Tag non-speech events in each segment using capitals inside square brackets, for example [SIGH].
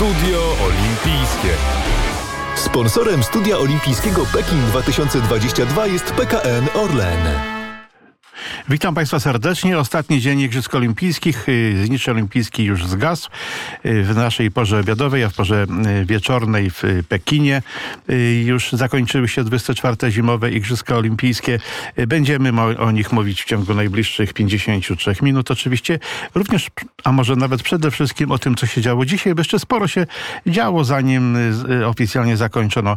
Studio Olimpijskie. Sponsorem Studia Olimpijskiego Pekin 2022 jest PKN Orlen. Witam Państwa serdecznie. Ostatni dzień Igrzysk Olimpijskich. Y, Znicz olimpijski już zgasł y, w naszej porze obiadowej, a w porze y, wieczornej w Pekinie już zakończyły się 24. zimowe Igrzyska Olimpijskie. Będziemy o nich mówić w ciągu najbliższych 53 minut oczywiście. Również, a może nawet przede wszystkim o tym, co się działo dzisiaj, bo jeszcze sporo się działo, zanim oficjalnie zakończono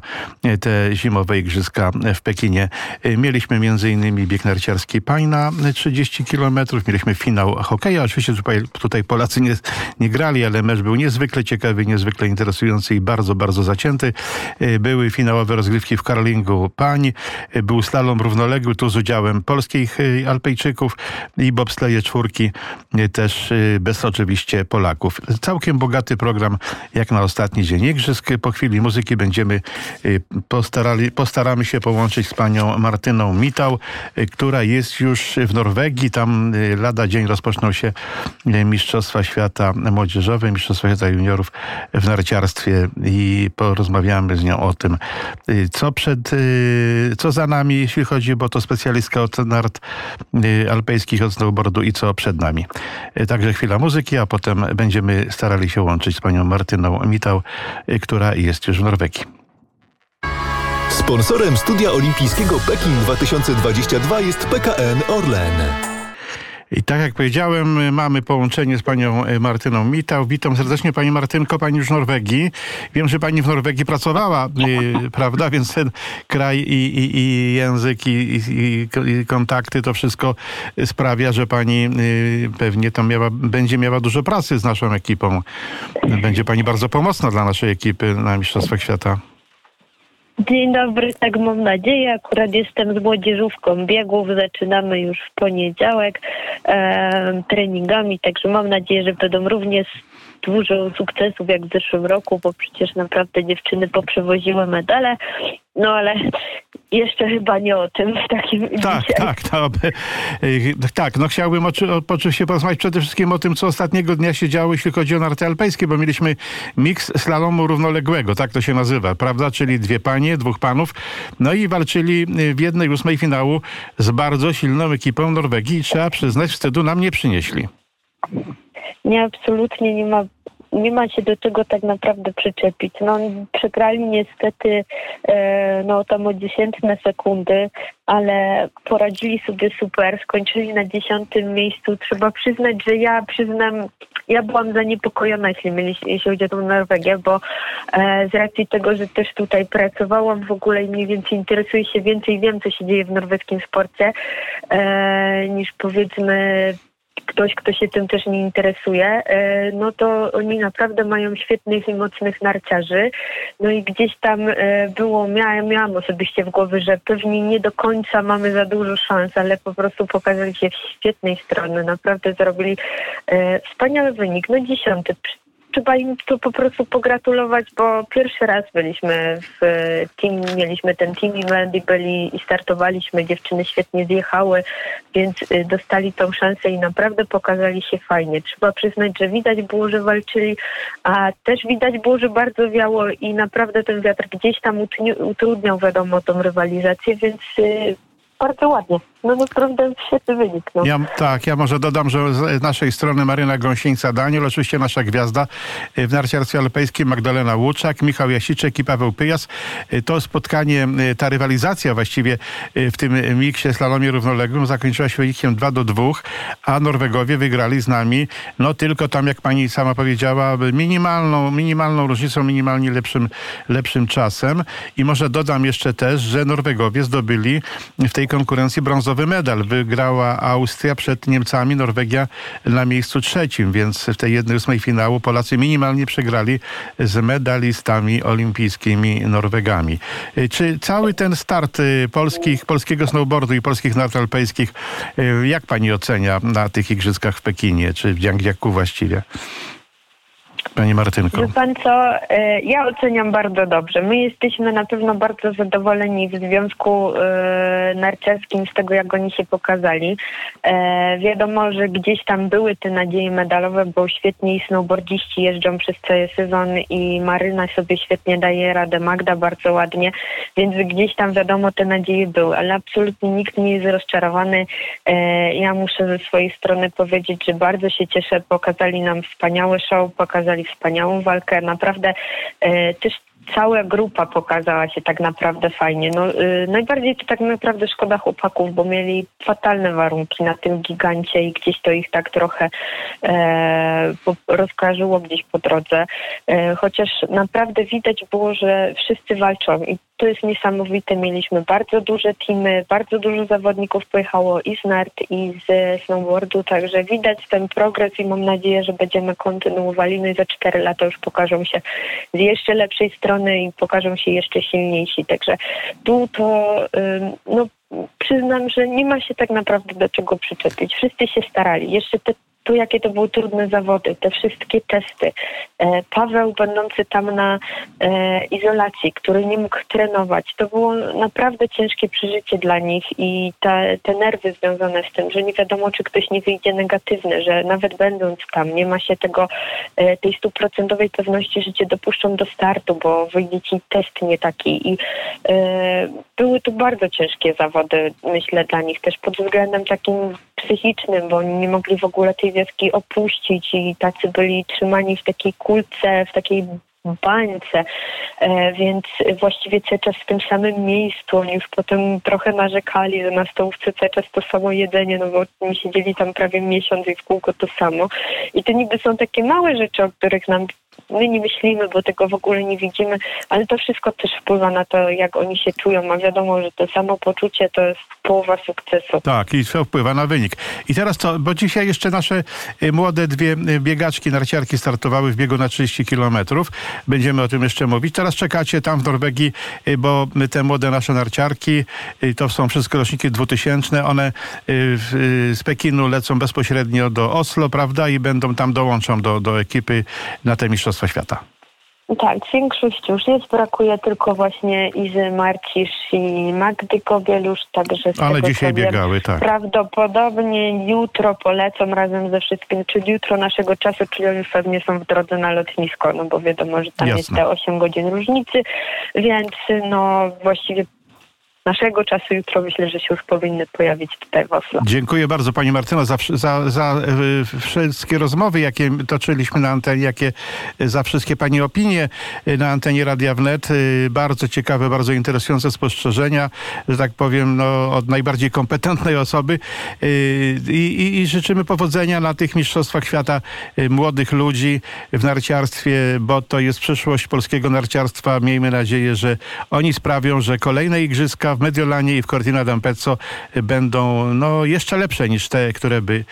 te zimowe Igrzyska w Pekinie. Mieliśmy innymi bieg narciarski Pajna, 30 kilometrów. Mieliśmy finał hokeja. Oczywiście tutaj, Polacy nie, nie grali, ale mecz był niezwykle ciekawy, niezwykle interesujący i bardzo, bardzo zacięty. E, były finałowe rozgrywki w karlingu pań. E, był slalom równoległy, tu z udziałem polskich e, Alpejczyków i bobsleje czwórki, też bez oczywiście Polaków. Całkiem bogaty program, jak na ostatni dzień igrzysk. Po chwili muzyki będziemy postarali, postaramy się połączyć z panią Martyną Mitał, która jest już w Norwegii. Tam y, lada dzień rozpoczną się y, Mistrzostwa Świata Młodzieżowe, Mistrzostwa Świata Juniorów w narciarstwie i porozmawiamy z nią o tym, y, co przed, co za nami, jeśli chodzi, bo to specjalistka od nart alpejskich, od snowboardu i co przed nami. Także chwila muzyki, a potem będziemy starali się łączyć z panią Martyną Mitał, która jest już w Norwegii. Sponsorem Studia Olimpijskiego Pekin 2022 jest PKN Orlen. I tak jak powiedziałem, mamy połączenie z panią e, Martyną Mitał. Witam serdecznie pani Martynko, pani już w Norwegii. Wiem, że pani w Norwegii pracowała, y, [LAUGHS] prawda? Więc ten kraj i, i, i język i, i, kontakty, to wszystko sprawia, że pani y, pewnie tam miała, będzie miała dużo pracy z naszą ekipą. Będzie pani bardzo pomocna dla naszej ekipy na Mistrzostwach Świata. Dzień dobry, tak mam nadzieję. Akurat jestem z młodzieżówką biegów. Zaczynamy już w poniedziałek e, treningami, także mam nadzieję, że będą również dużo sukcesów jak w zeszłym roku, bo przecież naprawdę dziewczyny poprzewoziły medale. No ale jeszcze chyba nie o tym w takim Tak, dzisiaj. tak, to, y, tak. No chciałbym oczywiście porozmawiać przede wszystkim o tym, co ostatniego dnia się działo, jeśli chodzi o narty alpejskie, bo mieliśmy miks slalomu równoległego, tak to się nazywa, prawda? Czyli dwie panie, dwóch panów, no i walczyli w jednej ósmej finału z bardzo silną ekipą Norwegii i trzeba przyznać, wstydu nam nie przynieśli. Nie, absolutnie nie ma nie ma się do czego tak naprawdę przyczepić. No, przegrali niestety e, no, tam o dziesiętne sekundy, ale poradzili sobie super, skończyli na dziesiątym miejscu. Trzeba przyznać, że ja przyznam, ja byłam zaniepokojona, jeśli, jeśli chodzi o tą Norwegię, bo e, z racji tego, że też tutaj pracowałam w ogóle i mniej więcej interesuję się więcej, wiem, co się dzieje w norweskim sporcie, e, niż powiedzmy ktoś, kto się tym też nie interesuje, e, no to oni naprawdę mają świetnych i mocnych narciarzy. No i gdzieś tam e, było, miałam, miałam osobiście w głowie, że pewnie nie do końca mamy za dużo szans, ale po prostu pokazali się w świetnej strony. Naprawdę zrobili e, wspaniały wynik. No dziesiąty trzeba im tu po prostu pogratulować, bo pierwszy raz byliśmy w team, mieliśmy ten team event i byli i startowaliśmy, dziewczyny świetnie zjechały, więc y, dostali tą szansę i naprawdę pokazali się fajnie. Trzeba przyznać, że widać było, że walczyli, a też widać było, że bardzo wiało i naprawdę ten wiatr gdzieś tam utrudniał wiadomo tą rywalizację, więc y, bardzo ładnie. No naprawdę świetny wynik. No. Ja, tak, ja może dodam, że z naszej strony Maryna Gąsieńca-Daniel, oczywiście nasza gwiazda y, w narciarstwie alpejskim, Magdalena Łuczak, Michał Jasiczek i Paweł Pyjas. Y, to spotkanie, y, ta rywalizacja właściwie w tym miksie slalomie równoległym zakończyła się wynikiem 2 do 2, a Norwegowie wygrali z nami, no tylko tam, jak pani sama powiedziała, minimalną, minimalną różnicą, minimalnie lepszym, lepszym czasem. I może dodam jeszcze też, że Norwegowie zdobyli w tej konkurencji brązowy brązowy medal. Wygrała Austria przed Niemcami, Norwegia na miejscu trzecim, więc w tej jednej ósmej finału Polacy minimalnie przegrali z medalistami olimpijskimi Norwegami. Czy cały ten start y, polskich, polskiego snowboardu i polskich nart alpejskich, y, jak pani ocenia na tych igrzyskach w Pekinie, czy w Jiangjaku właściwie? Pani Martynko. Wie pan co, e, ja oceniam bardzo dobrze. My jesteśmy na pewno bardzo zadowoleni w związku e, narciarskim z tego, jak oni się pokazali. E, wiadomo, że gdzieś tam były te nadzieje medalowe, bo świetni snowboardziści jeżdżą przez cały sezon i Maryna sobie świetnie daje radę, Magda bardzo ładnie, więc gdzieś tam wiadomo te nadzieje były, ale absolutnie nikt nie jest rozczarowany. Ja muszę ze swojej strony powiedzieć, że bardzo się cieszę, pokazali nam wspaniały show, pokazali wspaniałą walkę. Naprawdę e, też cała grupa pokazała się tak naprawdę fajnie. No, y, najbardziej to tak naprawdę szkoda chłopaków, bo mieli fatalne warunki na tym gigancie i gdzieś to ich tak trochę e, rozkarzyło gdzieś po drodze. E, chociaż naprawdę widać było, że wszyscy walczą i to jest niesamowite. Mieliśmy bardzo duże teamy, bardzo dużo zawodników pojechało i z nart, i z snowboardu, także widać ten progres i mam nadzieję, że będziemy kontynuowali. No i za cztery lata już pokażą się z jeszcze lepszej strony i pokażą się jeszcze silniejsi. Także tu to no, przyznam, że nie ma się tak naprawdę do czego przyczepić. Wszyscy się starali. Jeszcze te to jakie to były trudne zawody, te wszystkie testy. E, Paweł będący tam na e, izolacji, który nie mógł trenować, to było naprawdę ciężkie przeżycie dla nich i te, te nerwy związane z tym, że nie wiadomo, czy ktoś nie wyjdzie negatywny, że nawet będąc tam, nie ma się tego, e, tej stuprocentowej pewności, że cię dopuszczą do startu, bo wyjdzie ci test nie taki i były to bardzo ciężkie zawody, myślę, dla nich też pod względem takim psychicznym, bo oni nie mogli w ogóle tej wioski opuścić i tacy byli trzymani w takiej kulce, w takiej bańce, e, więc właściwie cały czas w tym samym miejscu. Oni już potem trochę narzekali, że na stołówce cały czas to samo jedzenie, no bo oni siedzieli tam prawie miesiąc i w kółko to samo. I to niby są takie małe rzeczy, o których nam my nie myślimy, bo tego w ogóle nie widzimy, ale to wszystko też wpływa na to, jak oni się czują, a wiadomo, że to samo poczucie to jest połowa sukcesu. Tak, i to wpływa na wynik. I teraz co, bo dzisiaj jeszcze nasze y, młode dwie y, biegaczki, narciarki startowały w biegu na 30 kilometrów. Będziemy o tym jeszcze mówić. Teraz czekacie tam w Norwegii, y, bo te młode nasze narciarki, to są wszystko roczniki 2000, one z Pekinu lecą bezpośrednio do Oslo, prawda, i będą tam, dołączą do, do ekipy na te Mistrzostwa Świata. Tak, większość już jest. Brakuje tylko właśnie Izy Marcisz i Magdy Kobielusz, także z Ale tego, dzisiaj biegały, tak. Prawdopodobnie jutro polecą razem ze wszystkim, czyli jutro naszego czasu, czyli oni pewnie są w drodze na lotnisko, no bo wiadomo, że tam Jasne. jest te 8 godzin różnicy, więc no właściwie naszego czasu jutro myślę, że się już powinny pojawić tutaj w Oslo. Dziękuję bardzo Pani Martyno za, za, za e, wszystkie rozmowy, jakie toczyliśmy na antenie, jakie za wszystkie Pani opinie na antenie Radia Wnet. E, bardzo ciekawe, bardzo interesujące spostrzeżenia, że tak powiem, no, od najbardziej kompetentnej osoby e, I, i, i życzymy powodzenia na tych Mistrzostwach Świata młodych ludzi w narciarstwie, bo to jest przyszłość polskiego narciarstwa. Miejmy nadzieję, że oni sprawią, że kolejne igrzyska w Mediolanie i w Cortina d'Ampezzo będą no, jeszcze lepsze niż te, które, by,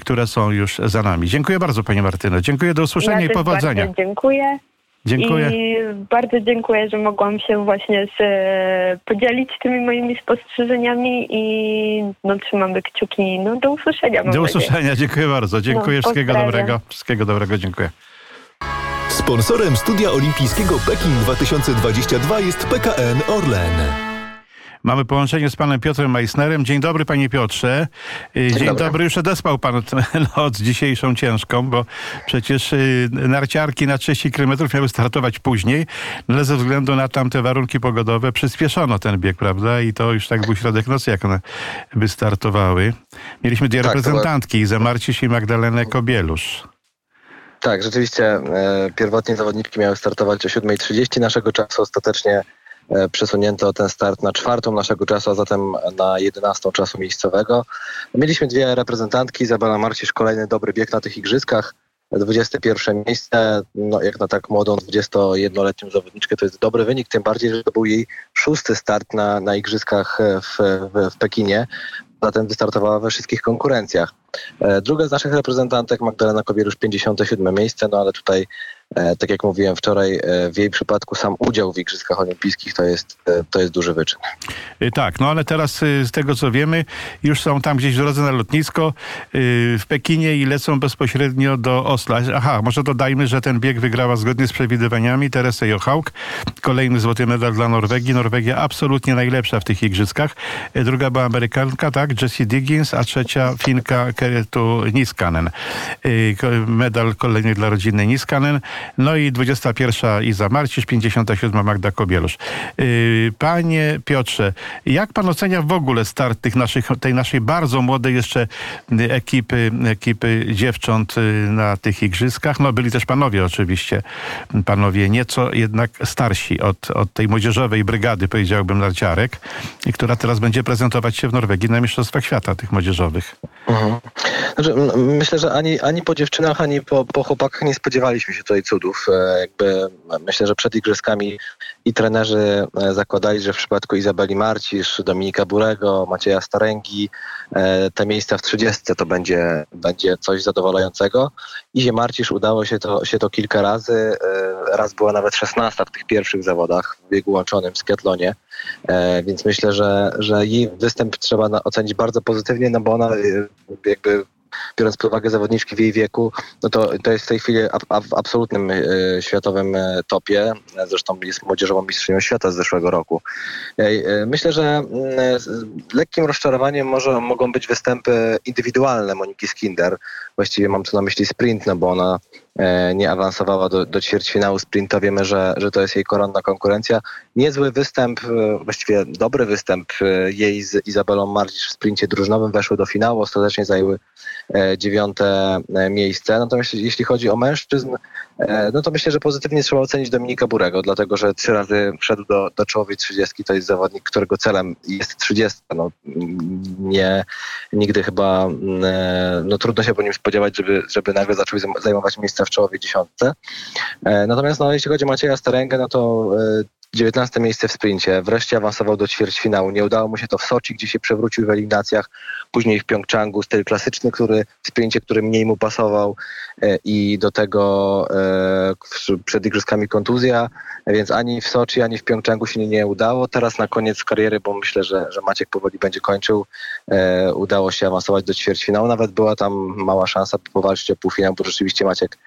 które są już za nami. Dziękuję bardzo Pani Martyno. Dziękuję, do usłyszenia ja i powodzenia. Bardzo dziękuję. Dziękuję. I bardzo dziękuję, że mogłam się właśnie z, podzielić tymi moimi spostrzeżeniami i no, trzymamy kciuki. No, do usłyszenia. Do usłyszenia, dziękuję bardzo. Dziękuję, no, wszystkiego dobrego. Wszystkiego dobrego, dziękuję. Sponsorem Studia Olimpijskiego Pekin 2022 jest PKN Orlen. Mamy połączenie z panem Piotrem Meissnerem. Dzień dobry, panie Piotrze. Y, dzień, Dzień dobry. dobry. Już odespał pan noc [LAUGHS] dzisiejszą ciężką, bo przecież y, narciarki na 30 km miały startować później, no ale ze względu na tamte warunki pogodowe przyspieszono ten bieg, prawda? I to już tak był środek nocy, jak one by startowały. Mieliśmy dwie tak, reprezentantki, Iza Marciś i Magdalenę Kobielusz. Tak, rzeczywiście e, pierwotnie zawodniczki miały startować o 7.30 naszego czasu. Ostatecznie przesunięto ten start na czwartą naszego czasu, a zatem na jedenastą czasu miejscowego. Mieliśmy dwie reprezentantki, Izabela Marcisz, kolejny dobry bieg na tych igrzyskach. 21 miejsce, no jak na tak młodą 21-letnią zawodniczkę to jest dobry wynik, tym bardziej, że to był jej szósty start na, na igrzyskach w, w, w Pekinie zatem wystartowała we wszystkich konkurencjach. E, druga z naszych reprezentantek, Magdalena Kowierusz, 57 miejsce, no ale tutaj e, tak jak mówiłem wczoraj, e, w jej przypadku sam udział w Igrzyskach Olimpijskich to jest, e, to jest duży wyczyn. Tak, no ale teraz z tego co wiemy, już są tam gdzieś w drodze na lotnisko w Pekinie i lecą bezpośrednio do Osla. Aha, może dodajmy, że ten bieg wygrała zgodnie z przewidywaniami Teresa Johaug. Kolejny złoty medal dla Norwegii. Norwegia absolutnie najlepsza w tych igrzyskach. Druga była Amerykanka, tak, Jessie Diggins, a trzecia Finka Keretu Niskanen. Medal kolejny dla rodziny Niskanen. No i 21 Iza Marcisz, 57 Magda Kobielusz. Y, Panie Piotrze, jak pan ocenia w ogóle start tych naszych, tej naszej bardzo młodej jeszcze y, ekipy, ekipy dziewcząt y, na tych igrzyskach? No byli też panowie oczywiście, panowie nieco jednak starsi od, od tej młodzieżowej brygady, powiedziałbym, narciarek, która teraz będzie prezentować się w Norwegii na Mistrzostwach Świata tych młodzieżowych. Mhm. Znaczy, myślę, że ani, ani po dziewczynach, ani po, po chłopakach nie spodziewaliśmy się tutaj cudów. E, Jakby myślę, że przed igrzyskami i trenerzy e, zakładali, że w przypadku Izabeli Marcisz, Dominika Burego, Macieja Staręgi, e, te miejsca w 30 to będzie, będzie coś zadowalającego. Izie Marcisz udało się to, się to kilka razy. E, Raz była nawet 16 w tych pierwszych zawodach w biegu łączonym w skiatlonie. Więc myślę, że, że jej występ trzeba ocenić bardzo pozytywnie, no bo ona jakby biorąc pod uwagę zawodniczki w jej wieku, no to, to jest w tej chwili w absolutnym e, światowym e, topie. Zresztą jest młodzieżową mistrzynią świata z zeszłego roku. E, myślę, że mm, lekkim rozczarowaniem może, mogą być występy indywidualne Moniki Skinder. Właściwie mam tu na myśli sprint, no bo ona nie awansowała do, do ćwierćfinału sprinta. Wiemy, że, że to jest jej koronna konkurencja. Niezły występ, e, właściwie dobry występ e, jej z Izabelą Marcisz w sprincie drużynowym. Weszły do finału, ostatecznie zajęły e, dziewiąte e, miejsce. Natomiast jeśli chodzi o mężczyzn, e, no to myślę, że pozytywnie trzeba ocenić Dominika Burego, dlatego że trzy razy wszedł do, do czołowej 30. To jest zawodnik, którego celem jest 30. No, nie, nigdy chyba mm, e, no, trudno się po nim spodziewać, żeby, żeby nagle zaczął zajm- zajmować miejsce w czołowej dziesiątce. E, Natomiast no, jeśli chodzi o Macieja Staręgę, no to e, 19 miejsce w sprincie, wreszcie awansował do ćwierćfinału. Nie udało mu się to w Soczi, gdzie się przewrócił w eliminacjach, później w Pjongczangu styl klasyczny, który w sprincie, który mniej mu pasował e, i do tego e, przed igrzyskami kontuzja, więc ani w Soczi, ani w Pjongczangu się nie udało. Teraz na koniec kariery, bo myślę, że, że Maciek powoli będzie kończył, e, udało się awansować do ćwierćfinału. Nawet była tam mała szansa powalczyć o półfinał, bo rzeczywiście Maciek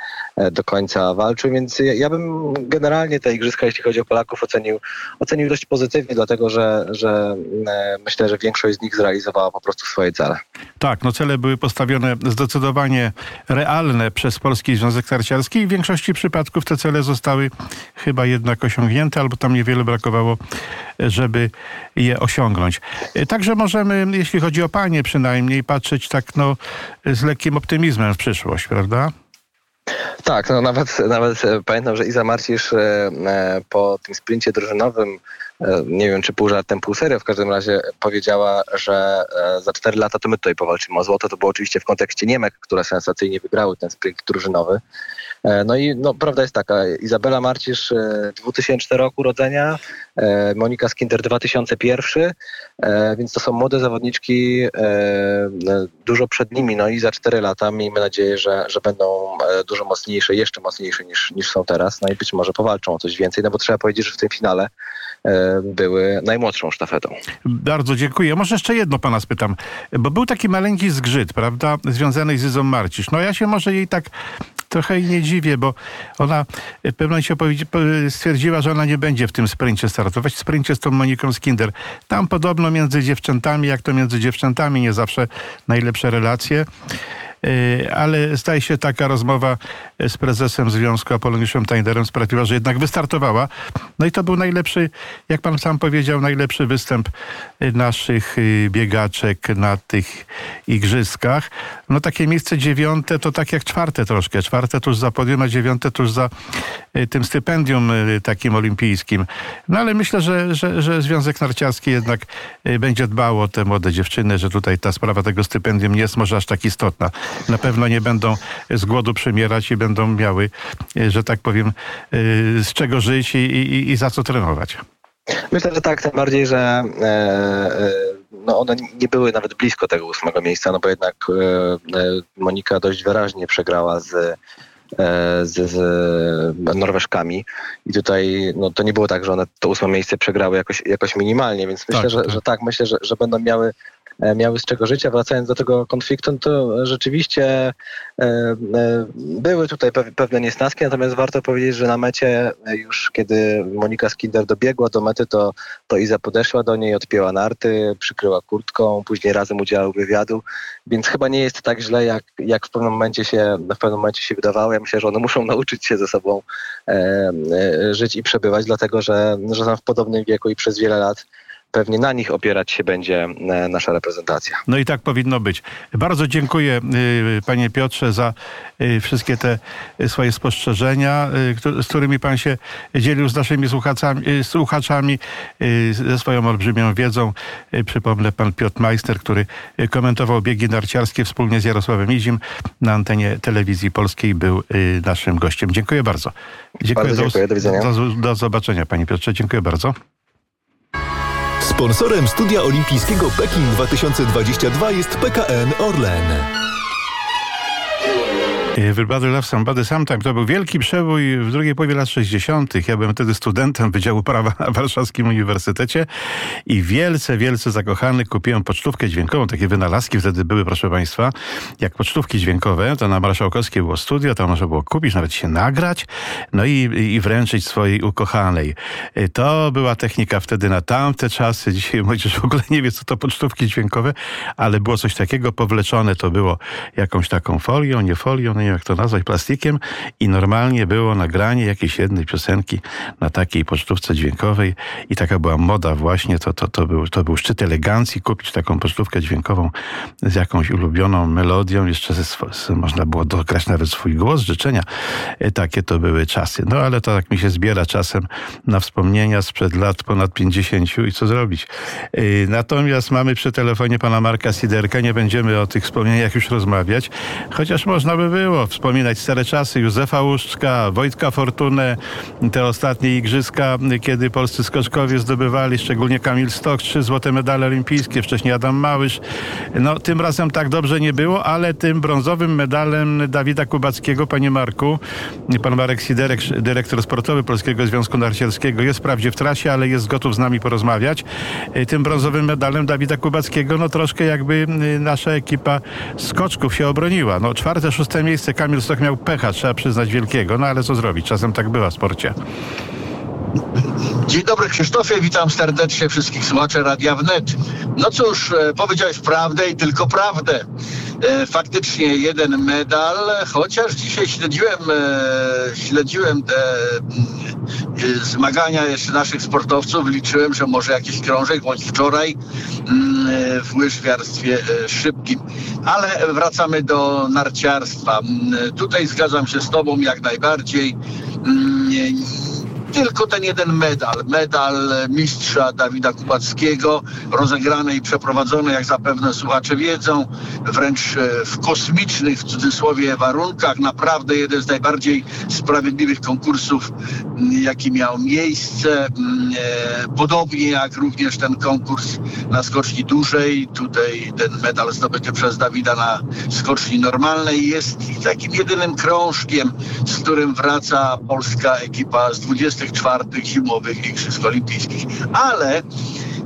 do końca walczył, więc ja, ja bym generalnie te igrzyska, jeśli chodzi o Polaków, ocenił, ocenił dość pozytywnie, dlatego że, że e, myślę, że większość z nich zrealizowała po prostu swoje cele. Tak, no cele były postawione zdecydowanie realne przez Polski Związek Narciarski i w większości przypadków te cele zostały chyba jednak osiągnięte, albo tam niewiele brakowało, żeby je osiągnąć. E, Także możemy, jeśli chodzi o panie przynajmniej, patrzeć tak no z lekkim optymizmem w przyszłość, prawda? Tak, no nawet, nawet e, pamiętam, że Iza Marcisz e, e, po tym sprincie drużynowym, nie wiem czy pół żartem, pół serio, w każdym razie powiedziała, że e, za cztery lata to my tutaj powalczymy o złoto. To było oczywiście w kontekście Niemek, które sensacyjnie wygrały ten sprint drużynowy. E, No i no, prawda jest taka, Izabela Marcisz e, 2000 roku urodzenia, e, Monika Skinder 2001, e, więc to są młode zawodniczki, e, e, dużo przed nimi, no i za 4 lata miejmy nadzieję, że, że będą e, dużo mocniejsze, jeszcze mocniejsze niż, niż są teraz, no i być może powalczą o coś więcej, no bo trzeba powiedzieć, że w tym finale e, były najmłodszą sztafetą. Bardzo dziękuję. Może jeszcze jedno pana spytam, bo był taki maleńki zgrzyt, prawda, związany z Izą Marcisz. No ja się może jej tak trochę i nie dziwię, bo ona w pewnym momencie stwierdziła, że ona nie będzie w tym sprincie startować. W sprincie z tą Moniką Skinder. Tam podobno między dziewczętami, jak to między dziewczętami, nie zawsze najlepsze relacje. Yy, Ale zdaje się taka rozmowa z prezesem Związku Apoloniuszem Tajderem sprawiła, że jednak wystartowała. No i to był najlepszy, jak pan sam powiedział, najlepszy występ y, naszych biegaczek na tych igrzyskach. No takie miejsce dziewiąte to tak jak czwarte troszkę. Czwarte tuż za podium, a dziewiąte tuż za tym stypendium takim olimpijskim. No ale myślę, że, że, że Związek Narciarski jednak będzie dbał o te młode dziewczyny, że tutaj ta sprawa tego stypendium nie jest może aż tak istotna. Na pewno nie będą z głodu przemierać i będą miały, y, że tak powiem, y, z czego żyć i, i, i za co trenować. Myślę, że tak, tym bardziej, że e, e, no one nie były nawet blisko tego ósmego miejsca, no bo jednak e, e, Monika dość wyraźnie przegrała z z, z Norweżkami i tutaj no, to nie było tak, że one to ósme miejsce przegrały jakoś, jakoś minimalnie, więc myślę, Tak, że, tak. że tak, myślę, że, że będą miały e, miały z czego życia. Wracając do tego konfliktu, no to rzeczywiście e, e, były tutaj pew- pewne niesnaski, natomiast warto powiedzieć, że na mecie e, już kiedy Monika Skinder dobiegła do mety, to, to Iza podeszła do niej, odpięła narty, przykryła kurtką, później razem udzielał wywiadu, więc chyba nie jest tak źle, jak, jak w pewnym momencie się w pewnym momencie się wydawało. Ja myślę, że one muszą [LAUGHS] nauczyć się ze sobą e, e, żyć i przebywać, dlatego że, że są w podobnym wieku i przez wiele lat pewnie na nich opierać się będzie e, nasza reprezentacja. No i tak powinno być. Bardzo dziękuję y, panie Piotrze za y, wszystkie te y, swoje spostrzeżenia, z którymi pan się dzielił z naszymi słuchaczami, ze swoją olbrzymią wiedzą. Przypomnę pan Piotr Meister, który komentował biegi narciarskie wspólnie z Jarosławem Izim na antenie telewizji polskiej był naszym gościem. Dziękuję bardzo. Bardzo dziękuję, do widzenia. Do, do zobaczenia panie Piotrze. Dziękuję bardzo. Sponsorem Studia Olimpijskiego Pekin 2022 jest PKN Orlen. Everybody Loves Somebody Sometime. To był wielki przebój w drugiej połowie lat 60. Ja byłem wtedy studentem Wydziału Prawa na Warszawskim Uniwersytecie i wielce, wielce zakochany kupiłem pocztówkę dźwiękową. Takie wynalazki wtedy były, proszę Państwa. Jak pocztówki dźwiękowe, to na Marszałkowskiej było studio, tam można było kupić, nawet się nagrać, no i, i wręczyć swojej ukochanej. Y, To była technika wtedy na tamte czasy. Dzisiaj młodzież w ogóle nie wie, co to pocztówki dźwiękowe, ale było coś takiego, powleczone to było jakąś taką folią, nie folią, no nie wiem jak to nazwać, plastikiem i normalnie było nagranie jakiejś jednej piosenki na takiej pocztówce dźwiękowej i taka była moda właśnie, to, to, to, był, to był szczyt elegancji, kupić taką pocztówkę dźwiękową z jakąś ulubioną melodią, jeszcze ze, można było dograć nawet swój głos, życzenia. E, Takie to były czasy. No ale to tak mi się zbiera czasem na wspomnienia sprzed lat ponad 50 i co zrobić. E, Natomiast mamy przy telefonie pana Marka Siderka, nie będziemy o tych wspomnieniach już rozmawiać, chociaż można by było wspominać stare czasy Józefa Łuszczka, Wojtka Fortunę, te ostatnie igrzyska, kiedy polscy skoczkowie zdobywali, szczególnie Kamil Stok, trzy złote medale olimpijskie, wcześniej Adam Małysz. No tym razem tak dobrze nie było, ale tym brązowym medalem Dawida Kubackiego, panie Marku, pan Marek Siderek, dyrektor sportowy Polskiego Związku Narciarskiego, jest wprawdzie w trasie, ale jest gotów z nami porozmawiać. Y, Tym brązowym medalem Dawida Kubackiego, no troszkę jakby y, nasza ekipa skoczków się obroniła. No czwarte, szóste miejsce Kamil Stok miał pecha, trzeba przyznać wielkiego, no ale co zrobić, czasem tak bywa w sporcie. Dzień dobry Krzysztofie, witam serdecznie wszystkich słuchaczy Radia Wnet. No cóż, e, powiedziałeś prawdę i tylko prawdę. E, Faktycznie jeden medal, chociaż dzisiaj śledziłem, e, śledziłem te mm, zmagania jeszcze naszych sportowców, liczyłem, że może jakiś krążek, bądź wczoraj mm, w łyżwiarstwie szybkim. Ale wracamy do narciarstwa. Mm, Tutaj zgadzam się z Tobą jak najbardziej. Mm, tylko ten jeden medal, medal mistrza Dawida Kubackiego, rozegrany i przeprowadzony, jak zapewne słuchacze wiedzą, wręcz e, w kosmicznych, w cudzysłowie, warunkach. Naprawdę jeden z najbardziej sprawiedliwych konkursów, jaki miał miejsce. E, Podobnie jak również ten konkurs na skoczni dużej. Tutaj ten medal zdobyty przez Dawida na skoczni normalnej jest takim jedynym krążkiem, z którym wraca polska ekipa z 24 zimowych Igrzysk Olimpijskich. Ale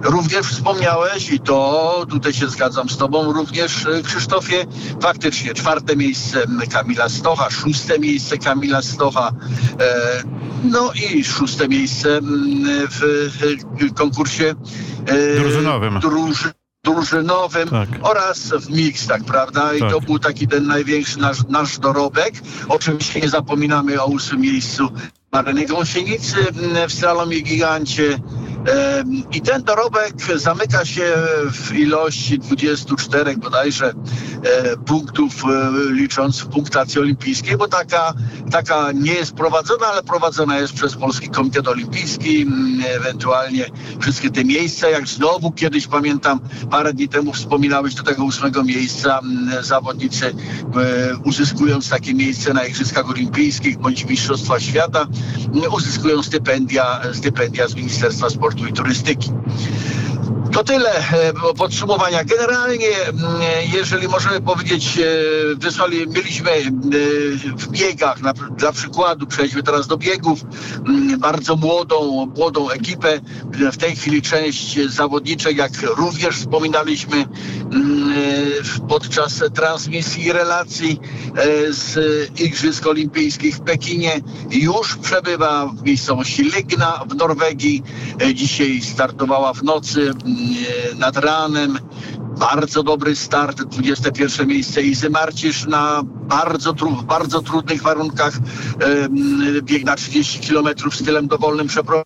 również wspomniałeś, i to tutaj się zgadzam z Tobą, również e, Krzysztofie, faktycznie czwarte miejsce Kamila Stocha, szóste miejsce Kamila Stocha, e, no i szóste miejsce mm, w konkursie e, Drużynowym. Druży, drużynowym Tak. oraz w mixtach, prawda? I Tak. to był taki ten największy nasz, nasz dorobek. Oczywiście nie zapominamy o ósmym miejscu Mareny Gąsienicy mm, w slalomie gigancie. I ten dorobek zamyka się w ilości 24 bodajże e, punktów, e, licząc w punktacji olimpijskiej, bo taka, taka nie jest prowadzona, ale prowadzona jest przez Polski Komitet Olimpijski, ewentualnie wszystkie te miejsca, jak znowu kiedyś pamiętam, parę dni temu wspominałeś do tego ósmego miejsca zawodnicy e, uzyskując takie miejsce na Igrzyskach Olimpijskich bądź Mistrzostwa Świata, uzyskują stypendia, stypendia z Ministerstwa Sportu 筋トレステーキ。To tyle podsumowania. Generalnie, jeżeli możemy powiedzieć, wysłali, mieliśmy w biegach, dla przykładu, przejdźmy teraz do biegów, bardzo młodą, młodą ekipę. W tej chwili część zawodniczek, jak również wspominaliśmy podczas transmisji relacji z Igrzysk Olimpijskich w Pekinie, już przebywa w miejscowości Lygna w Norwegii. Dzisiaj startowała w nocy nad ranem. Bardzo dobry start, 21 miejsce Izy Marcisz na bardzo, tru, bardzo trudnych warunkach. Bieg na 30 km stylem dowolnym przeprowadzony.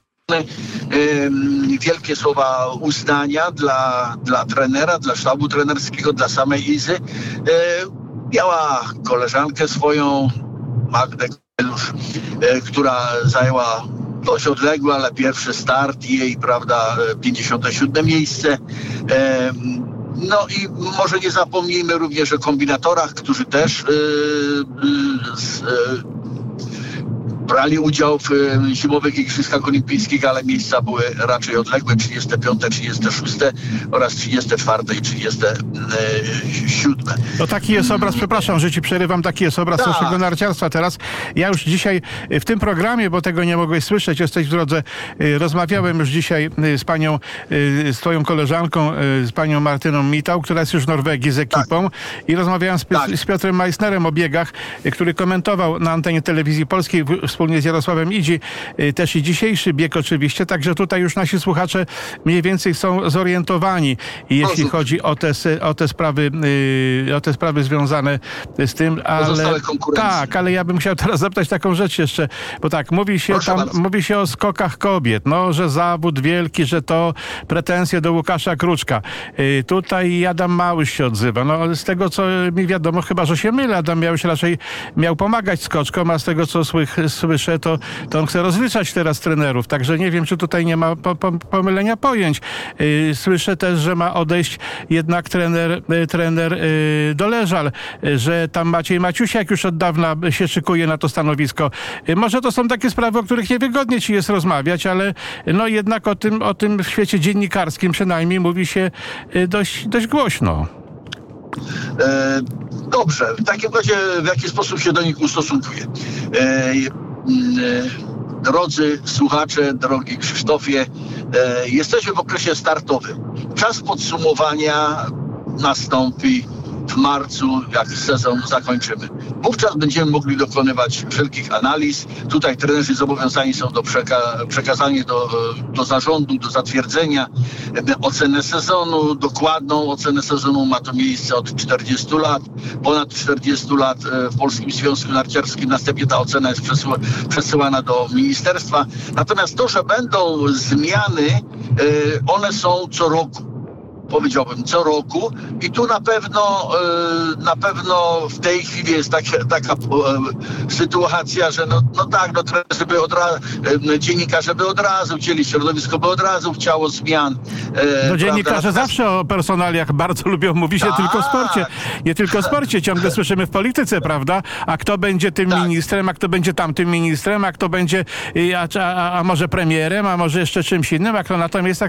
Wielkie słowa uznania dla, dla trenera, dla sztabu trenerskiego, dla samej Izy. Miała koleżankę swoją, Magdę Kelusz, która zajęła dość odległy, ale pierwszy start jej, prawda, 57 miejsce. No i może nie zapomnijmy również o kombinatorach, którzy też brali udział w zimowych Igrzyskach Olimpijskich, ale miejsca były raczej odległe, 35, 36 oraz 34 i 37. No taki jest obraz, przepraszam, że ci przerywam, taki jest obraz tak. naszego narciarstwa teraz. Ja już dzisiaj w tym programie, bo tego nie mogłeś słyszeć, jesteś w drodze, rozmawiałem już dzisiaj z panią, z twoją koleżanką, z panią Martyną Mitał, która jest już w Norwegii z ekipą tak. i rozmawiałem z, tak. z Piotrem Meissnerem o biegach, który komentował na antenie telewizji polskiej wspólnie z Jarosławem Idzi, też i dzisiejszy bieg oczywiście, także tutaj już nasi słuchacze mniej więcej są zorientowani, jeśli chodzi o te, o te sprawy, o te sprawy związane z tym, ale tak, ale ja bym chciał teraz zapytać taką rzecz jeszcze, bo tak, mówi się tam, mówi się o skokach kobiet, no, że zawód wielki, że to pretensje do Łukasza Kruczka. Tutaj Adam Małysz się odzywa, no z tego co mi wiadomo, chyba, że się mylę, Adam Miałyś raczej miał pomagać skoczkom, a z tego co słych, słyszę, to, to on chce rozliczać teraz trenerów. Także nie wiem, czy tutaj nie ma po, po, pomylenia pojęć. Yy, słyszę też, że ma odejść jednak trener, yy, trener yy, Doleżal, że tam Maciej Maciusiak już od dawna się szykuje na to stanowisko. może to są takie sprawy, o których niewygodnie ci jest rozmawiać, ale no jednak o tym, o tym w świecie dziennikarskim przynajmniej mówi się dość, dość głośno. E, dobrze, w takim razie w jaki sposób się do nich ustosunkuje? E, drodzy słuchacze, drogi Krzysztofie, e, jesteśmy w okresie startowym. Czas podsumowania nastąpi w marcu, jak sezon zakończymy. Wówczas będziemy mogli dokonywać wszelkich analiz. Tutaj trenerzy zobowiązani są do przeka przekazania do, do zarządu, do zatwierdzenia ocenę sezonu, dokładną ocenę sezonu. Ma to miejsce od 40 lat, ponad 40 lat e, w Polskim Związku Narciarskim. Następnie ta ocena jest przesyłana do ministerstwa. Natomiast to, że będą zmiany, e, one są co roku powiedziałbym, co roku i tu na pewno e, na pewno w tej chwili jest tak, taka e, sytuacja, że no, no tak, no żeby od razu, e, dziennikarze by od razu chcieli, środowisko by od razu chciało zmian. No dziennikarze prawda? zawsze o personaliach bardzo lubią, mówi się tak. tylko o sporcie. Nie tylko o sporcie, ciągle słyszymy w polityce, prawda? A kto będzie tym tak. ministrem, a kto będzie tamtym ministrem, a kto będzie, a, a, a może premierem, a może jeszcze czymś innym, a kto natomiast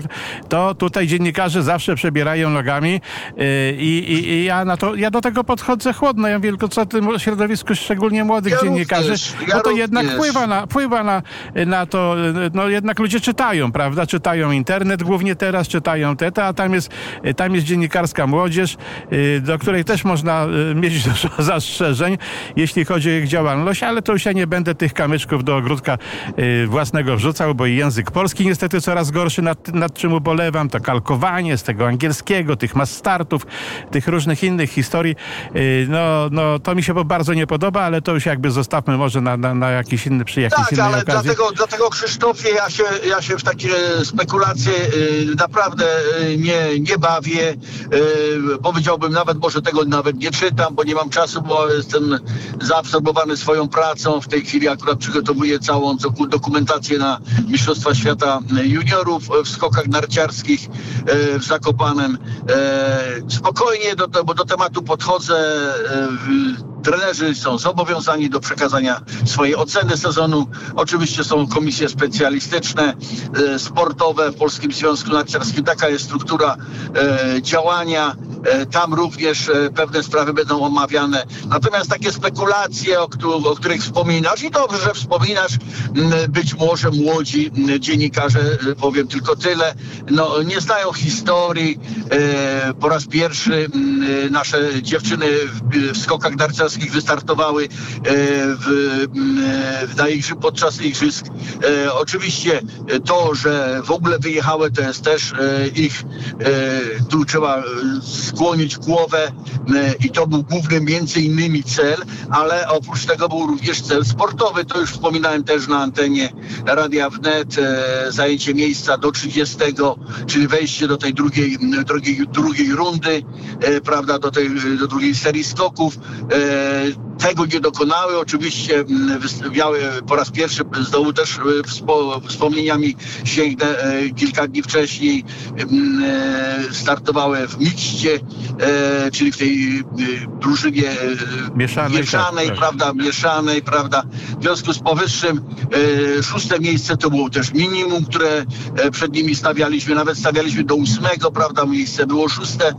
to tutaj dziennikarze zawsze przy przebierają nogami y, i, i, i, ja, na to, ja do tego podchodzę chłodno. Ja wiem, co tym środowisku, szczególnie młodych ja dziennikarzy, również, ja bo to jednak wpływa, na, wpływa na, na to, no jednak ludzie czytają, prawda? Czytają internet głównie teraz, czytają te, a tam jest, tam jest dziennikarska młodzież, y, do której też można y, mieć [LAUGHS] dużo zastrzeżeń, jeśli chodzi o ich działalność, ale to już ja nie będę tych kamyczków do ogródka własnego wrzucał, bo język polski niestety coraz gorszy, nad, nad czym ubolewam, to kalkowanie z tego angielskiego, angielskiego, tych mas startów, tych różnych innych historii. Y, no, no to mi się bardzo nie podoba, ale to już jakby zostawmy może na, na, na jakiś inny przy jakiejś tak, innej ale okazji. Dlatego, dlatego Krzysztofie ja się, ja się w takie spekulacje y, naprawdę y, nie, nie bawię. Powiedziałbym nawet, może tego nawet nie czytam, bo nie mam czasu, bo jestem zaabsorbowany swoją pracą. W tej chwili akurat przygotowuję całą dokumentację na Mistrzostwa Świata Juniorów w skokach narciarskich w Zakopane panem. Spokojnie do, do, do tematu podchodzę. Trenerzy są zobowiązani do przekazania swojej oceny sezonu. Oczywiście są komisje specjalistyczne, sportowe w Polskim Związku Narciarskim. Taka jest struktura działania. Tam również pewne sprawy będą omawiane. Natomiast takie spekulacje, o, o których wspominasz, i dobrze, że wspominasz, być może młodzi dziennikarze, powiem tylko tyle, no, nie znają historii. Po raz pierwszy nasze dziewczyny w skokach narciarskich wystartowały w, w, podczas igrzysk. Oczywiście to, że w ogóle wyjechały, to jest też ich, tu trzeba skłonić głowę i to był główny między innymi cel, ale oprócz tego był również cel sportowy. To już wspominałem też na antenie Radia Wnet, zajęcie miejsca do 30, czyli wejście do tej drugiej, drugiej, drugiej rundy, prawda, do tej do drugiej serii skoków tego nie dokonały. Oczywiście miały po raz pierwszy znowu też wspomnieniami sięgnę kilka dni wcześniej startowały w mikście, czyli w tej drużynie mieszanej, mieszanej tak, prawda, tak. mieszanej, prawda. W związku z powyższym szóste miejsce to było też minimum, które przed nimi stawialiśmy, nawet stawialiśmy do ósmego, prawda, miejsce było szóste.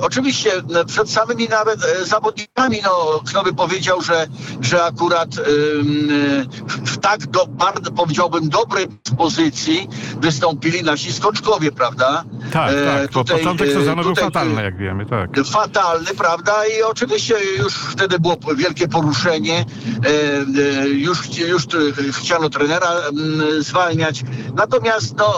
Oczywiście przed samymi nawet zawodnikami, no kto by powiedział, że, że akurat w tak do, bardzo powiedziałbym dobrej pozycji wystąpili nasi skoczkowie, prawda? Tak, e, tak. Bo tutaj, początek e, sezonu był fatalny, jak wiemy, tak. Fatalny, prawda? I oczywiście już wtedy było wielkie poruszenie. E, już, już chciano trenera zwalniać. Natomiast no,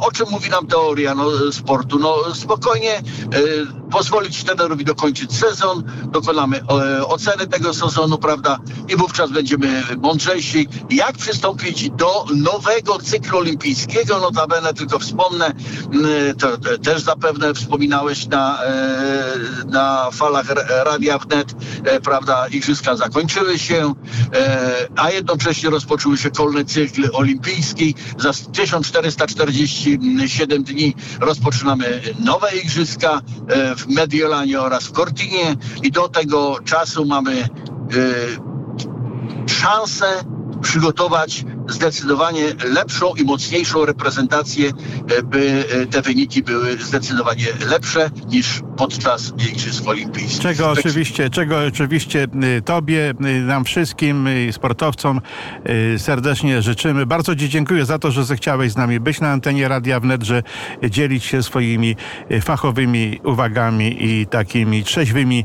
o, czym mówi nam teoria no, sportu? No spokojnie y, pozwolić trenerowi dokończyć sezon, dokonamy y, oceny tego sezonu, prawda? I wówczas będziemy mądrzejsi, jak przystąpić do nowego cyklu olimpijskiego. Notabene tylko wspomnę, to, też zapewne wspominałeś na, na falach Radia Wnet, prawda? Igrzyska zakończyły się, a jednocześnie rozpoczął się kolny cykl olimpijski za 1440 47 dni rozpoczynamy nowe igrzyska e, w Mediolanie oraz w Cortinie i do tego czasu mamy e, szansę przygotować zdecydowanie lepszą i mocniejszą reprezentację, e, by e, te wyniki były zdecydowanie lepsze niż podczas Igrzysk Olimpijskich. Czego oczywiście, czego oczywiście y, Tobie, nam wszystkim, sportowcom serdecznie życzymy. Bardzo Ci dziękuję za to, że zechciałeś z nami być na antenie Radia Wnet, że dzielić się swoimi fachowymi uwagami i takimi trzeźwymi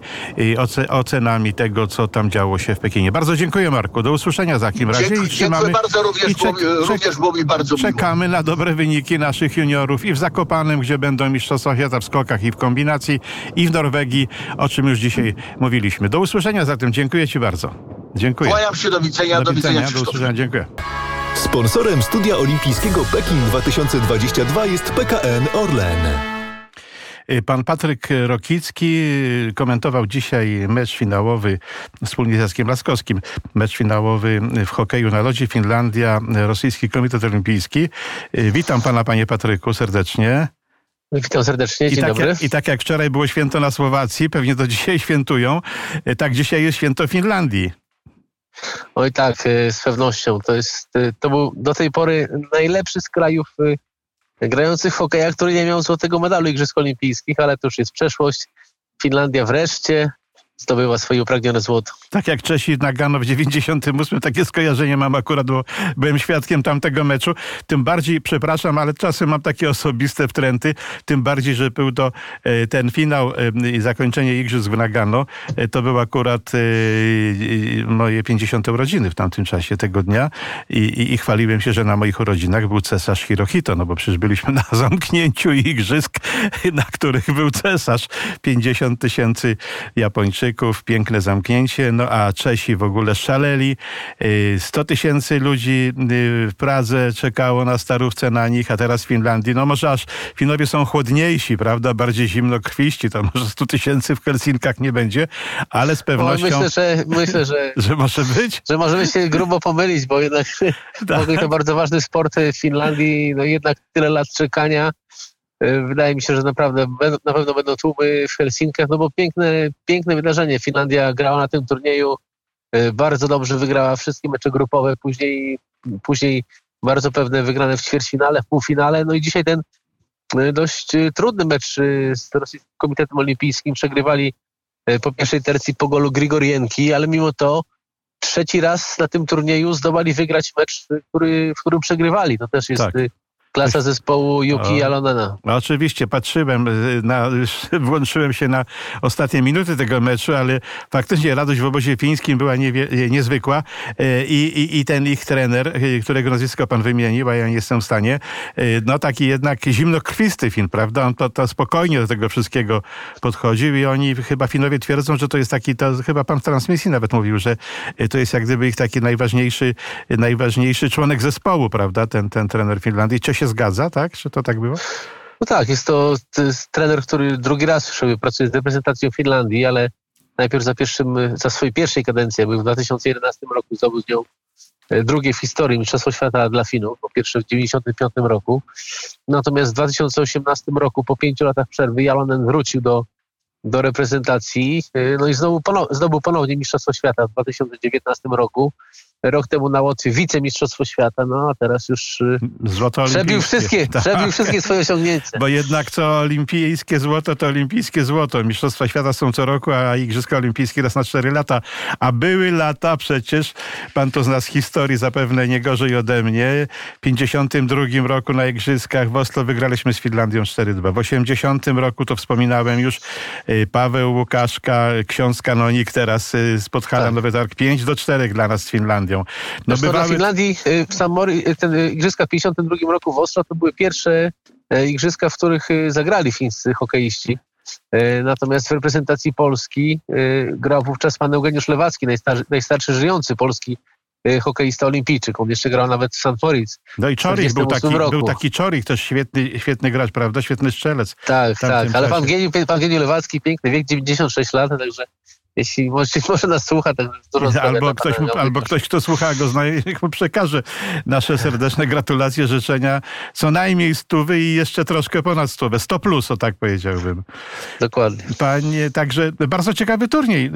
ocenami tego, co tam działo się w Pekinie. Bardzo dziękuję Marku. Do usłyszenia za takim razie. Dziękuję, i trzymamy... dziękuję bardzo również, czek, było, również było mi bardzo Czekamy miło. na dobre wyniki naszych juniorów i w Zakopanem, gdzie będą mistrzostwa świata w skokach i w kombinacji i w Norwegii, o czym już dzisiaj mówiliśmy. Do usłyszenia zatem. Dziękuję Ci bardzo. Dziękuję. Kłaniam się, do widzenia. Do, do widzenia, do usłyszenia. Dziękuję. Sponsorem studia olimpijskiego Pekin 2022 jest PKN Orlen. Y, pan Patryk Rokicki y, komentował dzisiaj mecz finałowy wspólnie z Jackiem Laskowskim. Mecz finałowy w hokeju na lodzie Finlandia, Rosyjski Komitet Olimpijski. Y, witam pana, panie Patryku, serdecznie. Witam serdecznie, dzień I tak, dobry. Jak, I tak jak wczoraj było święto na Słowacji, pewnie to dzisiaj świętują, tak dzisiaj jest święto Finlandii. Oj tak, z pewnością. To, jest, to był do tej pory najlepszy z krajów grających w hokeja, który nie miał złotego medalu Igrzysk Olimpijskich, ale to już jest przeszłość. Finlandia wreszcie zdobyła swoje upragnione złoto. Tak jak Czesi Nagano w 98, takie skojarzenie mam akurat, bo byłem świadkiem tamtego meczu. Tym bardziej, przepraszam, ale czasem mam takie osobiste wtręty, tym bardziej, że był to e, ten finał e, i zakończenie Igrzysk w Nagano. E, to był akurat moje 50 urodziny w tamtym czasie tego dnia I, i, i chwaliłem się, że na moich urodzinach był cesarz Hirohito, no bo przecież byliśmy [LAUGHS] na zamknięciu Igrzysk, na których był cesarz. 50 tysięcy Japończyków, piękne zamknięcie, no a Czesi w ogóle szaleli. 100 y, tysięcy ludzi y, w Pradze czekało na starówce na nich, a teraz w Finlandii, no może aż Finowie są chłodniejsi, prawda, bardziej zimnokrwiści, to może 100 tysięcy w Helsinkach nie będzie, ale z pewnością... myślę, że, myślę, że, [LAUGHS] że może być. Że możemy się grubo pomylić, bo jednak tak. [LAUGHS] to bardzo ważny sport w Finlandii, no jednak tyle lat czekania Wydaje mi się, że naprawdę na pewno będą tłumy w Helsinkach, no bo piękne, piękne wydarzenie. Finlandia grała na tym turnieju, bardzo dobrze wygrała wszystkie mecze grupowe, później, później bardzo pewne wygrane w ćwierćfinale, w półfinale, no i dzisiaj ten dość trudny mecz z Rosyjskim Komitetem Olimpijskim przegrywali po pierwszej tercji po golu Grigorienki, ale mimo to trzeci raz na tym turnieju zdołali wygrać mecz, który, w którym przegrywali. To też jest tak. Klasa zespołu Yuki Alonena. No, oczywiście, patrzyłem, y, na, [LAUGHS] włączyłem się na ostatnie minuty tego meczu, ale faktycznie radość w obozie fińskim była niewie, niezwykła y, I, i, i ten ich trener, y, którego nazwisko pan wymienił, a ja nie jestem w stanie, no taki jednak zimnokrwisty Fin, prawda? On to, to spokojnie do tego wszystkiego podchodził i oni chyba Finowie twierdzą, że to jest taki, to chyba pan w transmisji nawet mówił, że to jest jak gdyby ich taki najważniejszy, najważniejszy członek zespołu, prawda? Ten, ten trener Finlandii się zgadza, tak? Czy to tak było? No tak, jest to, to jest trener, który drugi raz sobie pracuje z reprezentacją Finlandii, ale najpierw za, pierwszym, za swojej pierwszej kadencji, był w 2011 roku, zdobył z nią e, drugie w historii Mistrzostwo Świata dla Finów, po pierwsze w 1995 roku. Natomiast w 2018 roku, po pięciu latach przerwy, Jalonen wrócił do, do reprezentacji, e, no i znowu zdobył ponownie Mistrzostwo Świata w 2019 roku rok temu na Łotwie wicemistrzostwo świata, no a teraz już y, złoto przebił wszystkie, [LAUGHS] tak. przebił wszystkie swoje osiągnięcia. Bo jednak co olimpijskie złoto, to olimpijskie złoto. Mistrzostwa świata są co roku, a Igrzyska Olimpijskie raz na cztery lata. A były lata przecież, pan to zna z historii zapewne nie gorzej ode mnie. W 52 roku na Igrzyskach w Oslo wygraliśmy z Finlandią 4-2. W 80 roku, to wspominałem już, y, Paweł Łukaszka, ksiądz kanonik teraz z y, Podhala tak. Nowy Targ 5 do 4 dla nas z Finlandii. Finlandią. No, bywały... Na Finlandii y, w Samori, y, ten y, igrzyska w 52 roku w Oslo to były pierwsze igrzyska, w których zagrali fińscy hokeiści. Natomiast w reprezentacji Polski grał wówczas pan Eugeniusz Lewacki, najstarszy, najstarszy żyjący polski hokeista olimpijczyk. On jeszcze grał nawet w St. Moritz. No i Czorik był taki, był taki Czorik, też świetny, świetny gracz, prawda? Świetny strzelec. Tak, tak. Ale pan Geniu, pan Geniu Lewacki, piękny wiek, 96 lat, także jeśli może, [LAUGHS] może nas słucha, to dużo albo ktoś, mu, albo ktoś, kto słucha go zna, [LAUGHS] niech mu przekaże nasze serdeczne gratulacje, życzenia co najmniej stówy i jeszcze troszkę ponad stówę. 100 plus, o tak powiedziałbym. Dokładnie. Panie, także bardzo ciekawy turniej,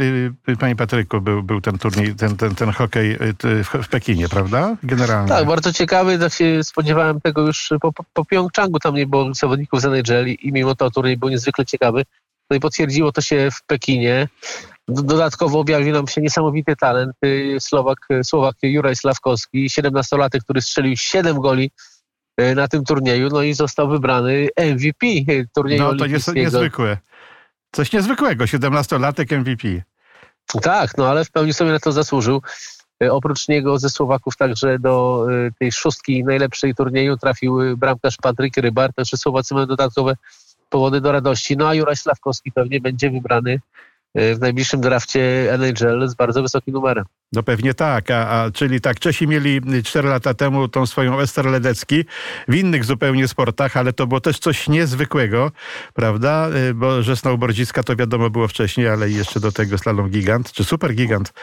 y, panie Patryku, był, był ten turniej, ten, ten, ten hokej y, w Pekinie, prawda? Generalnie. Tak, bardzo ciekawy. Tak się spodziewałem tego już po, po, Pjongczangu, tam nie było zawodników z NHL i mimo to turniej był niezwykle ciekawy. No i potwierdziło to się w Pekinie. Dodatkowo objawił nam się niesamowity talent y, Słowak, y, Słowak Juraj Slawkowski, 17-latek, który strzelił 7 goli y, na tym turnieju, no i został wybrany MVP turnieju No to jest niezwykłe. Coś niezwykłego, 17-latek MVP. Tak, no ale w pełni sobie na to zasłużył. Oprócz niego ze Słowaków także do tej szóstki najlepszej turnieju trafił bramkarz Patryk Rybar, także Słowacy mają dodatkowe powody do radości. No a Juraj Slawkowski pewnie będzie wybrany w najbliższym drafcie NHL z bardzo wysokim numerem. No pewnie tak, a, a, czyli tak, Czesi mieli 4 lata temu tą swoją Ester Ledecki w innych zupełnie sportach, ale to było też coś niezwykłego, prawda, y, bo że snowboardzistka to wiadomo było wcześniej, ale jeszcze do tego slalom gigant, czy super gigant,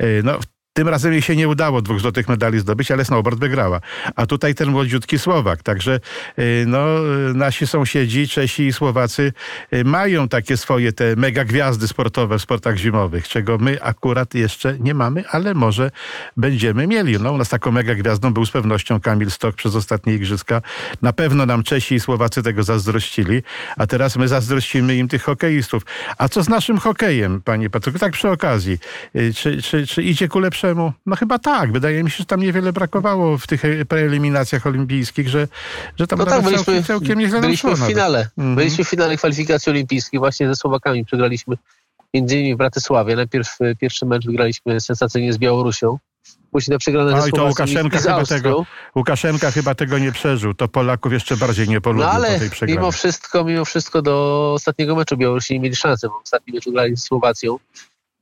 y, no tym razem jej się nie udało dwóch złotych medali zdobyć, ale snowboard wygrała. A tutaj ten młodziutki Słowak. Także y, no, nasi sąsiedzi, Czesi i Słowacy y, mają takie swoje te mega gwiazdy sportowe w sportach zimowych, czego my akurat jeszcze nie mamy, ale może będziemy mieli. No, u nas taką mega gwiazdą był z pewnością Kamil Stok przez ostatnie igrzyska. Na pewno nam Czesi i Słowacy tego zazdrościli, a teraz my zazdrościmy im tych hokeistów. A co z naszym hokejem, panie Patryku? Tak przy okazji. Y, czy, czy, czy idzie ku lepszemu temu? No chyba tak. Wydaje mi się, że tam niewiele brakowało w tych preeliminacjach olimpijskich, że, że tam no tak, byliśmy, całkiem, całkiem nieźle Byliśmy w finale. Mhm. Byliśmy w finale kwalifikacji olimpijskiej właśnie ze Słowakami. Przegraliśmy między innymi w Bratysławie. Najpierw e, pierwszy mecz wygraliśmy sensacyjnie z Białorusią. Później na przegrane no ze i to Łukaszenka chyba, tego, Łukaszenka chyba tego nie przeżył. To Polaków jeszcze bardziej nie polubił no ale po tej przegranej. mimo wszystko, mimo wszystko do ostatniego meczu Białorusi nie mieli szansy, bo ostatni mecz grali z Słowacją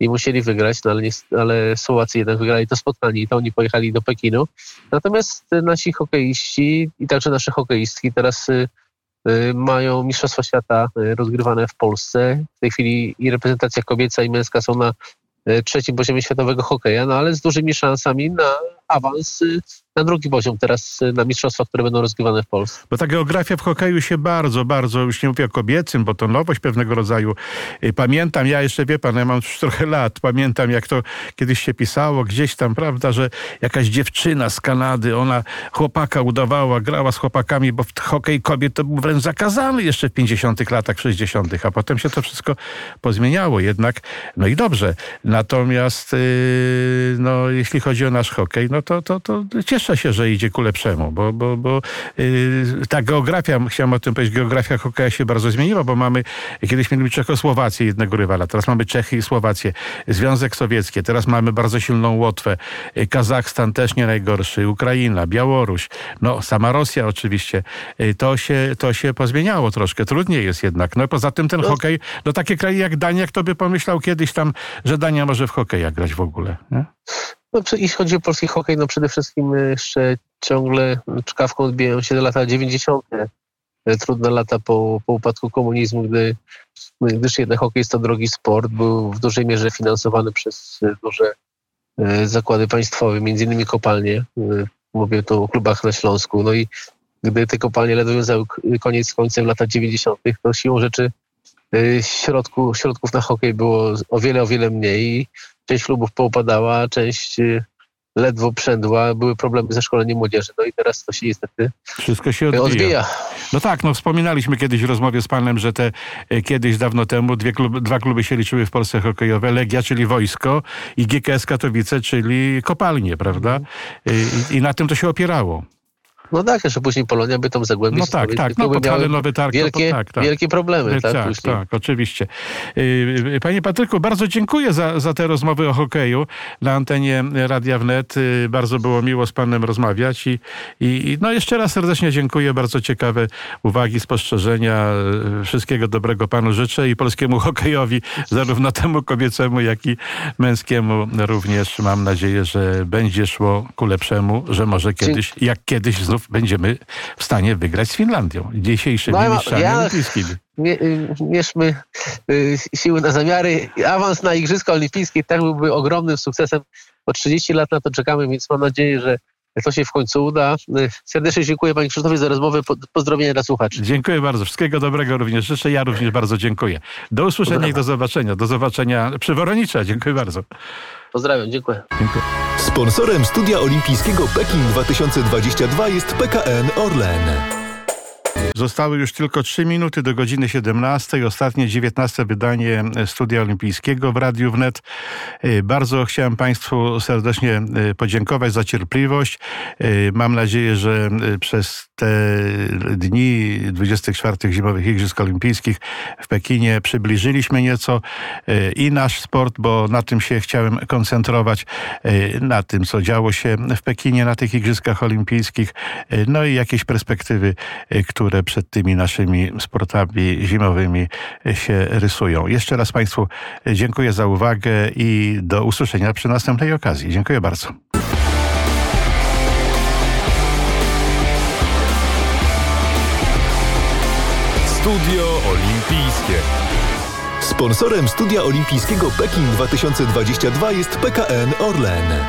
i musieli wygrać, no ale, nie, ale Słowacy jednak wygrali to spotkanie i to oni pojechali do Pekinu. Natomiast nasi hokeiści i także nasze hokeistki teraz y, y, mają Mistrzostwa Świata y, rozgrywane w Polsce. W tej chwili i reprezentacja kobieca i męska są na y, trzecim poziomie światowego hokeja, no ale z dużymi szansami na awans y, na drugi poziom teraz na mistrzostwa, które będą rozgrywane w Polsce. Bo ta geografia w hokeju się bardzo, bardzo, już nie mówię o kobiecym, bo to nowość pewnego rodzaju. Pamiętam, ja jeszcze, wie pan, ja mam już trochę lat, pamiętam jak to kiedyś się pisało gdzieś tam, prawda, że jakaś dziewczyna z Kanady, ona chłopaka udawała, grała z chłopakami, bo hokej kobiet to był wręcz zakazany jeszcze w 50 latach, 60 a potem się to wszystko pozmieniało jednak. No i dobrze. Natomiast yy, no, jeśli chodzi o nasz hokej, no to, to, to cieszę się, że idzie ku lepszemu, bo, bo, bo yy, ta geografia, chciałem o tym powiedzieć, geografia hokeja się bardzo zmieniła, bo mamy, kiedyś mieliśmy Czechosłowację, jednego rywala, teraz mamy Czechy i Słowację, Związek Sowiecki, teraz mamy bardzo silną Łotwę, Kazachstan też nie najgorszy, Ukraina, Białoruś, no sama Rosja oczywiście. To się, to się pozmieniało troszkę, trudniej jest jednak. No poza tym ten no. hokej, no takie kraje jak Dania, kto by pomyślał kiedyś tam, że Dania może w hokeja grać w ogóle, nie? No, jeśli chodzi o polski hokej, no przede wszystkim jeszcze ciągle czkawką odbijają się lata 90. Trudne lata po, po upadku komunizmu, gdy, gdyż jednak hokej jest to drogi sport, był w dużej mierze finansowany przez duże zakłady państwowe, między innymi kopalnie. Mówię tu o klubach na Śląsku. No i gdy te kopalnie ledwo wiązały koniec z końcem latach 90., to siłą rzeczy środku, środków na hokej było o wiele, o wiele mniej. Część klubów poupadała, część ledwo przędła, były problemy ze szkoleniem młodzieży. No i teraz to się niestety Wszystko się odbija. odbija. No tak, no wspominaliśmy kiedyś w rozmowie z panem, że te kiedyś dawno temu dwie kluby, dwa kluby się liczyły w Polsce hokejowe. Legia, czyli wojsko i GKS Katowice, czyli kopalnie, prawda? I, i na tym to się opierało. No tak, jeszcze później Polonia by tam zagłębić. No tak, tak. No Podhale, Nowy Targ. Wielkie, tak, tak. wielkie problemy. Tak, tak, tak, oczywiście. Panie Patryku, bardzo dziękuję za, za te rozmowy o hokeju na antenie Radia Wnet. Bardzo było miło z panem rozmawiać i, i no jeszcze raz serdecznie dziękuję. Bardzo ciekawe uwagi, spostrzeżenia. Wszystkiego dobrego panu życzę i polskiemu hokejowi, zarówno temu kobiecemu, jak i męskiemu również. Mam nadzieję, że będzie szło ku lepszemu, że może kiedyś, jak kiedyś będziemy w stanie wygrać z Finlandią, dzisiejszymi no, mistrzami ja, olimpijskimi. Mierzmy y, siły na zamiary. Awans na Igrzyska Olimpijskie też byłby ogromnym sukcesem. Po 30 lat na to czekamy, więc mam nadzieję, że to się w końcu uda. Y, serdecznie dziękuję Panie Krzysztofie za rozmowę. Pozdrowienia dla słuchaczy. Dziękuję bardzo. Wszystkiego dobrego również życzę. Ja również bardzo dziękuję. Do usłyszenia i do zobaczenia. Do zobaczenia przy Woronicza. Dziękuję bardzo. Pozdrawiam, dziękuję. dziękuję. Sponsorem Studia Olimpijskiego Pekin 2022 jest PKN Orlen. Zostały już tylko 3 minuty do godziny 17. Ostatnie 19 wydanie Studia Olimpijskiego w Radiu Wnet. Y, bardzo chciałem Państwu serdecznie y, podziękować za cierpliwość. Mam nadzieję, że przez te dni 24 zimowych Igrzysk Olimpijskich w Pekinie przybliżyliśmy nieco i nasz sport, bo na tym się chciałem koncentrować, na tym, co działo się w Pekinie na tych Igrzyskach Olimpijskich, no i jakieś perspektywy, które przed tymi naszymi sportami zimowymi się rysują. Jeszcze raz Państwu dziękuję za uwagę i do usłyszenia przy następnej okazji. Dziękuję bardzo. Studio Olimpijskie. Sponsorem Studia Olimpijskiego Pekin 2022 jest PKN Orlen.